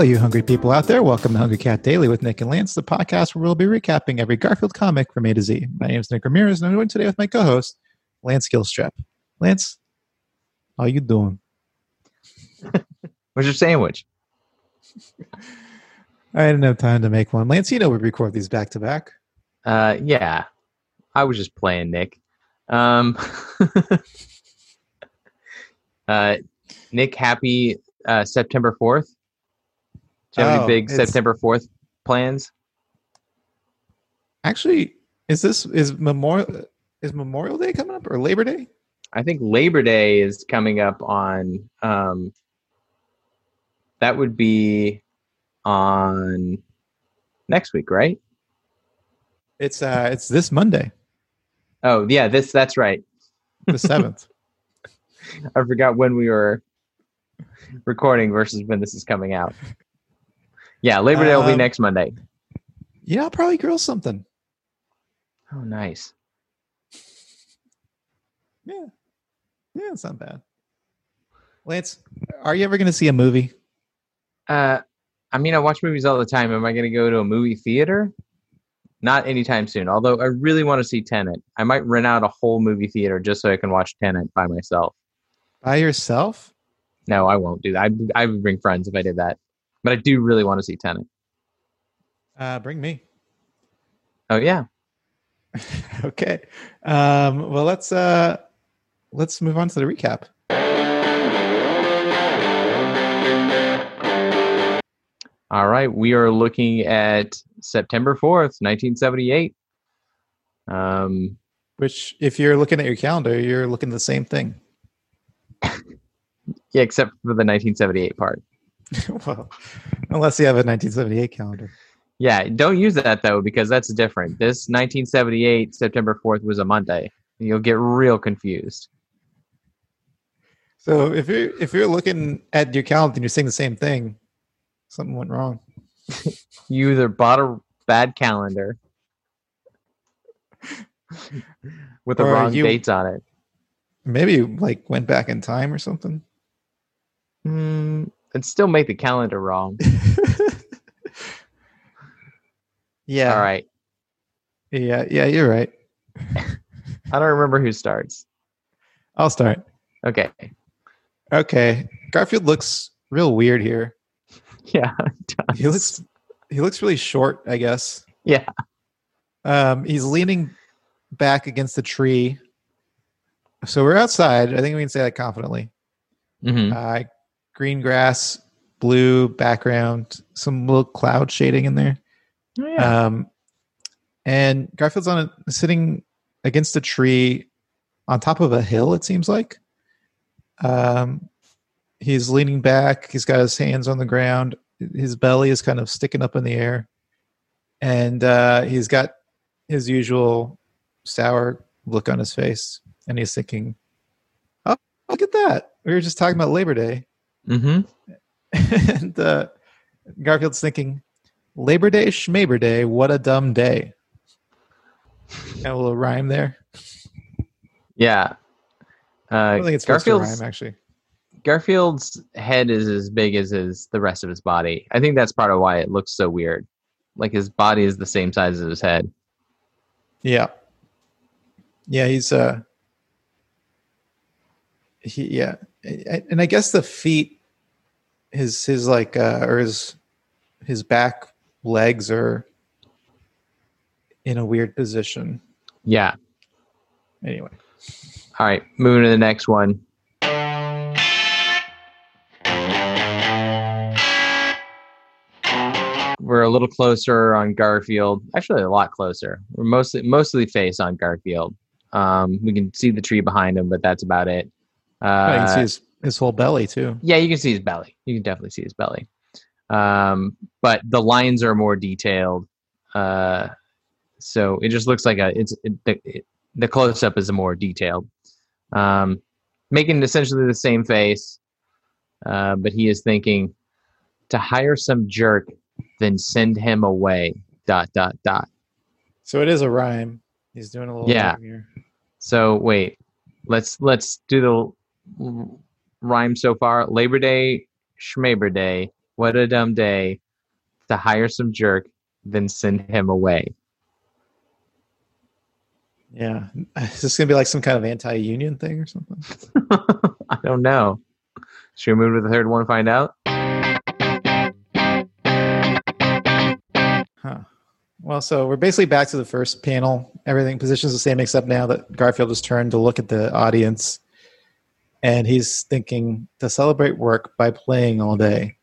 Hello, you hungry people out there. Welcome to Hungry Cat Daily with Nick and Lance, the podcast where we'll be recapping every Garfield comic from A to Z. My name is Nick Ramirez, and I'm joined today with my co-host, Lance Gilstrap. Lance, how you doing? What's your sandwich? I didn't have time to make one. Lance, you know we record these back to back. Uh, yeah, I was just playing Nick. Um, uh, Nick, happy uh, September fourth. Do you have Oh, any big September fourth plans? Actually, is this is Memorial is Memorial Day coming up or Labor Day? I think Labor Day is coming up on. Um, that would be on next week, right? It's uh it's this Monday, Oh yeah, this that's right. the seventh. I forgot when we were recording versus when this is coming out. Yeah, Labor Day will be Um, next Monday. yeah, I'll probably grill something. Oh, nice. Yeah. Yeah, it's not bad. Lance, are you ever gonna see a movie? Uh, I mean, I watch movies all the time. Am I going to go to a movie theater? Not anytime soon. Although I really want to see Tenet. I might rent out a whole movie theater just so I can watch Tenet by myself. By yourself? No, I won't do that. I, I would bring friends if I did that. But I do really want to see Tenet. Uh bring me. Oh yeah, okay. Um well let's uh let's move on to the recap. all right. We are looking at September fourth, nineteen seventy-eight. Um, Which if you're looking at your calendar, you're looking at the same thing. yeah, except for the nineteen seventy-eight part. well, unless you have a 1978 calendar. Yeah, don't use that though because that's different. This 1978 September 4th was a Monday. You'll get real confused. So if you're if you're looking at your calendar and you're saying the same thing, something went wrong. You either bought a bad calendar with the Or wrong you- dates on it. Maybe you like went back in time or something. Hmm, it'd still make the calendar wrong. yeah. All right. Yeah, yeah, you're right. I don't remember who starts. I'll start. Okay. Okay. Garfield looks real weird here. Yeah. He looks he looks really short, I guess. Yeah. Um he's leaning back against the tree. So we're outside. I think we can say that confidently. Mhm. Uh green grass, blue background, some little cloud shading in there. Oh, yeah. Um, and Garfield's on a, sitting against a tree on top of a hill. It seems like. Um, he's leaning back. He's got his hands on the ground. His belly is kind of sticking up in the air, and uh, he's got his usual sour look on his face. And he's thinking, "Oh, look at that! We were just talking about Labor Day." Mhm. and uh, Garfield's thinking, Labor Day, Schmabor Day, what a dumb day. Got a little rhyme there. Yeah. Uh, I don't think it's Garfield's rhyme, actually. Garfield's head is as big as his the rest of his body. I think that's part of why it looks so weird. Like his body is the same size as his head. Yeah. Yeah, he's uh he yeah. And I guess the feet his his like uh or his his back legs are in a weird position. Yeah. Anyway. All right, moving to the next one. We're a little closer on Garfield. Actually, a lot closer. We're mostly mostly face on Garfield. Um, we can see the tree behind him, but that's about it. Oh, you can Uh, see his, his whole belly too. yeah, you can see his belly. You can definitely see his belly. Um, but the lines are more detailed. Uh, so it just looks like a it's it, the, it, the close up is more detailed. Um, making essentially the same face, uh, but he is thinking to hire some jerk, then send him away. Dot dot dot. So it is a rhyme. He's doing a little Yeah. rhyme here. So wait, let's let's do the rhyme so far. Labor Day, Schmabor Day. What a dumb day to hire some jerk, then send him away. Yeah. Is this going to be like some kind of anti union thing or something? I don't know. Should we move to the third one and find out? Huh. Well, so we're basically back to the first panel. Everything positions the same except now that Garfield has turned to look at the audience and he's thinking to celebrate work by playing all day.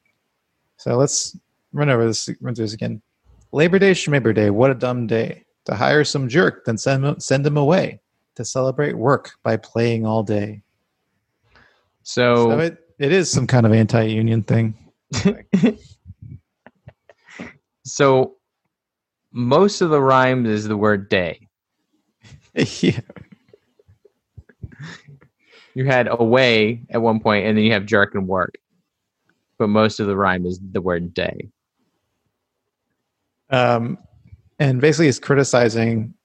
So let's run over this run through this again. Labor Day, Schmabor Day, what a dumb day. To hire some jerk, then send send him away. To celebrate work by playing all day. So, So it, it is some kind of anti union thing. so most of the rhymes is the word day. yeah. You had away at one point, and then you have jerk and work. But most of the rhyme is the word day. Um, and basically, he's criticizing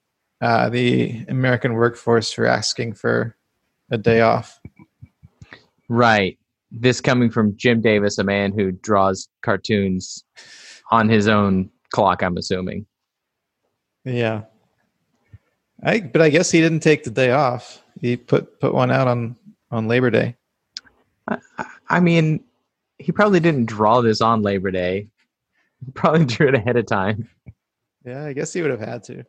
uh, the American workforce for asking for a day off. Right. This coming from Jim Davis, a man who draws cartoons on his own clock, I'm assuming. Yeah. I but I guess he didn't take the day off. He put put one out on on Labor Day. I, I mean, he probably didn't draw this on Labor Day. He probably drew it ahead of time. Yeah, I guess he would have had to.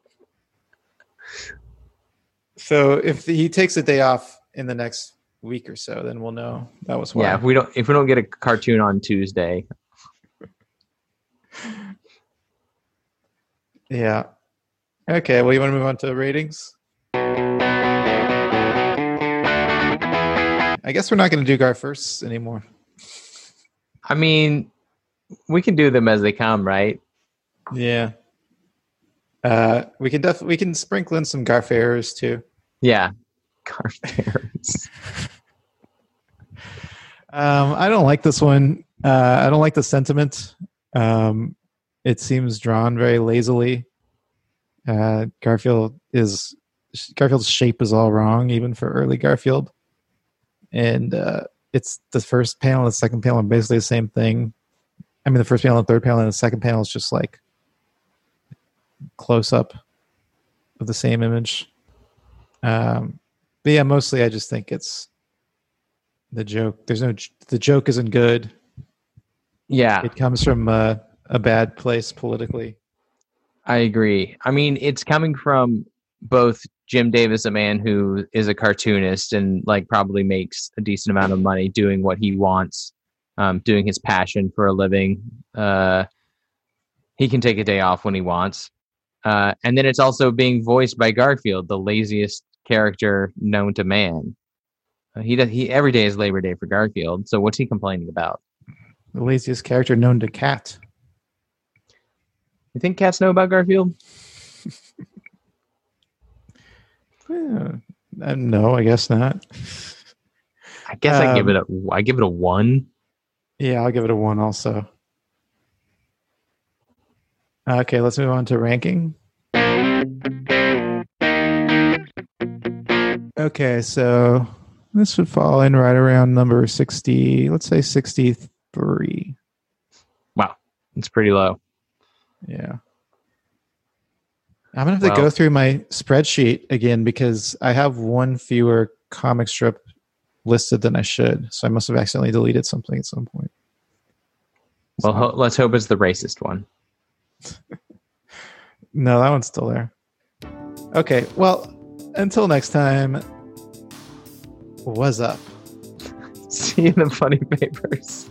So if he takes a day off in the next week or so, then we'll know that was why. Yeah, if we don't if we don't get a cartoon on Tuesday, Yeah. Okay. Well, you want to move on to ratings? I guess we're not going to do first anymore. I mean, we can do them as they come, right? Yeah. Uh, we can definitely we can sprinkle in some Garfarers too. Yeah. Carfares. Um, I don't like this one. Uh, I don't like the sentiment. Um, it seems drawn very lazily. Uh, Garfield is Garfield's shape is all wrong, even for early Garfield. And uh, it's the first panel and the second panel are basically the same thing. I mean, the first panel and the third panel and the second panel is just like close up of the same image. Um, but yeah, mostly I just think it's the joke. There's no the joke isn't good. yeah, It comes from uh, a bad place politically. I agree. I mean, it's coming from both Jim Davis, a man who is a cartoonist and like probably makes a decent amount of money doing what he wants, um, doing his passion for a living. Uh, he can take a day off when he wants. Uh, and then it's also being voiced by Garfield, the laziest character known to man. Uh, he does. He every day is Labor Day for Garfield. So what's he complaining about? The laziest character known to cat. You think cats know about Garfield? Yeah, uh, no, I guess not. I guess I give Um, it a. I give it a one. Yeah, I'll give it a one also. Okay, let's move on to ranking. Okay, so this would fall in right around number 60, let's say 63. Wow, it's pretty low. Yeah. I'm gonna have to go through my spreadsheet again because I have one fewer comic strip listed than I should. So I must have accidentally deleted something at some point. Well, ho- let's hope it's the racist one. No, that one's still there. Okay, well, until next time, what's up? See you in the funny papers.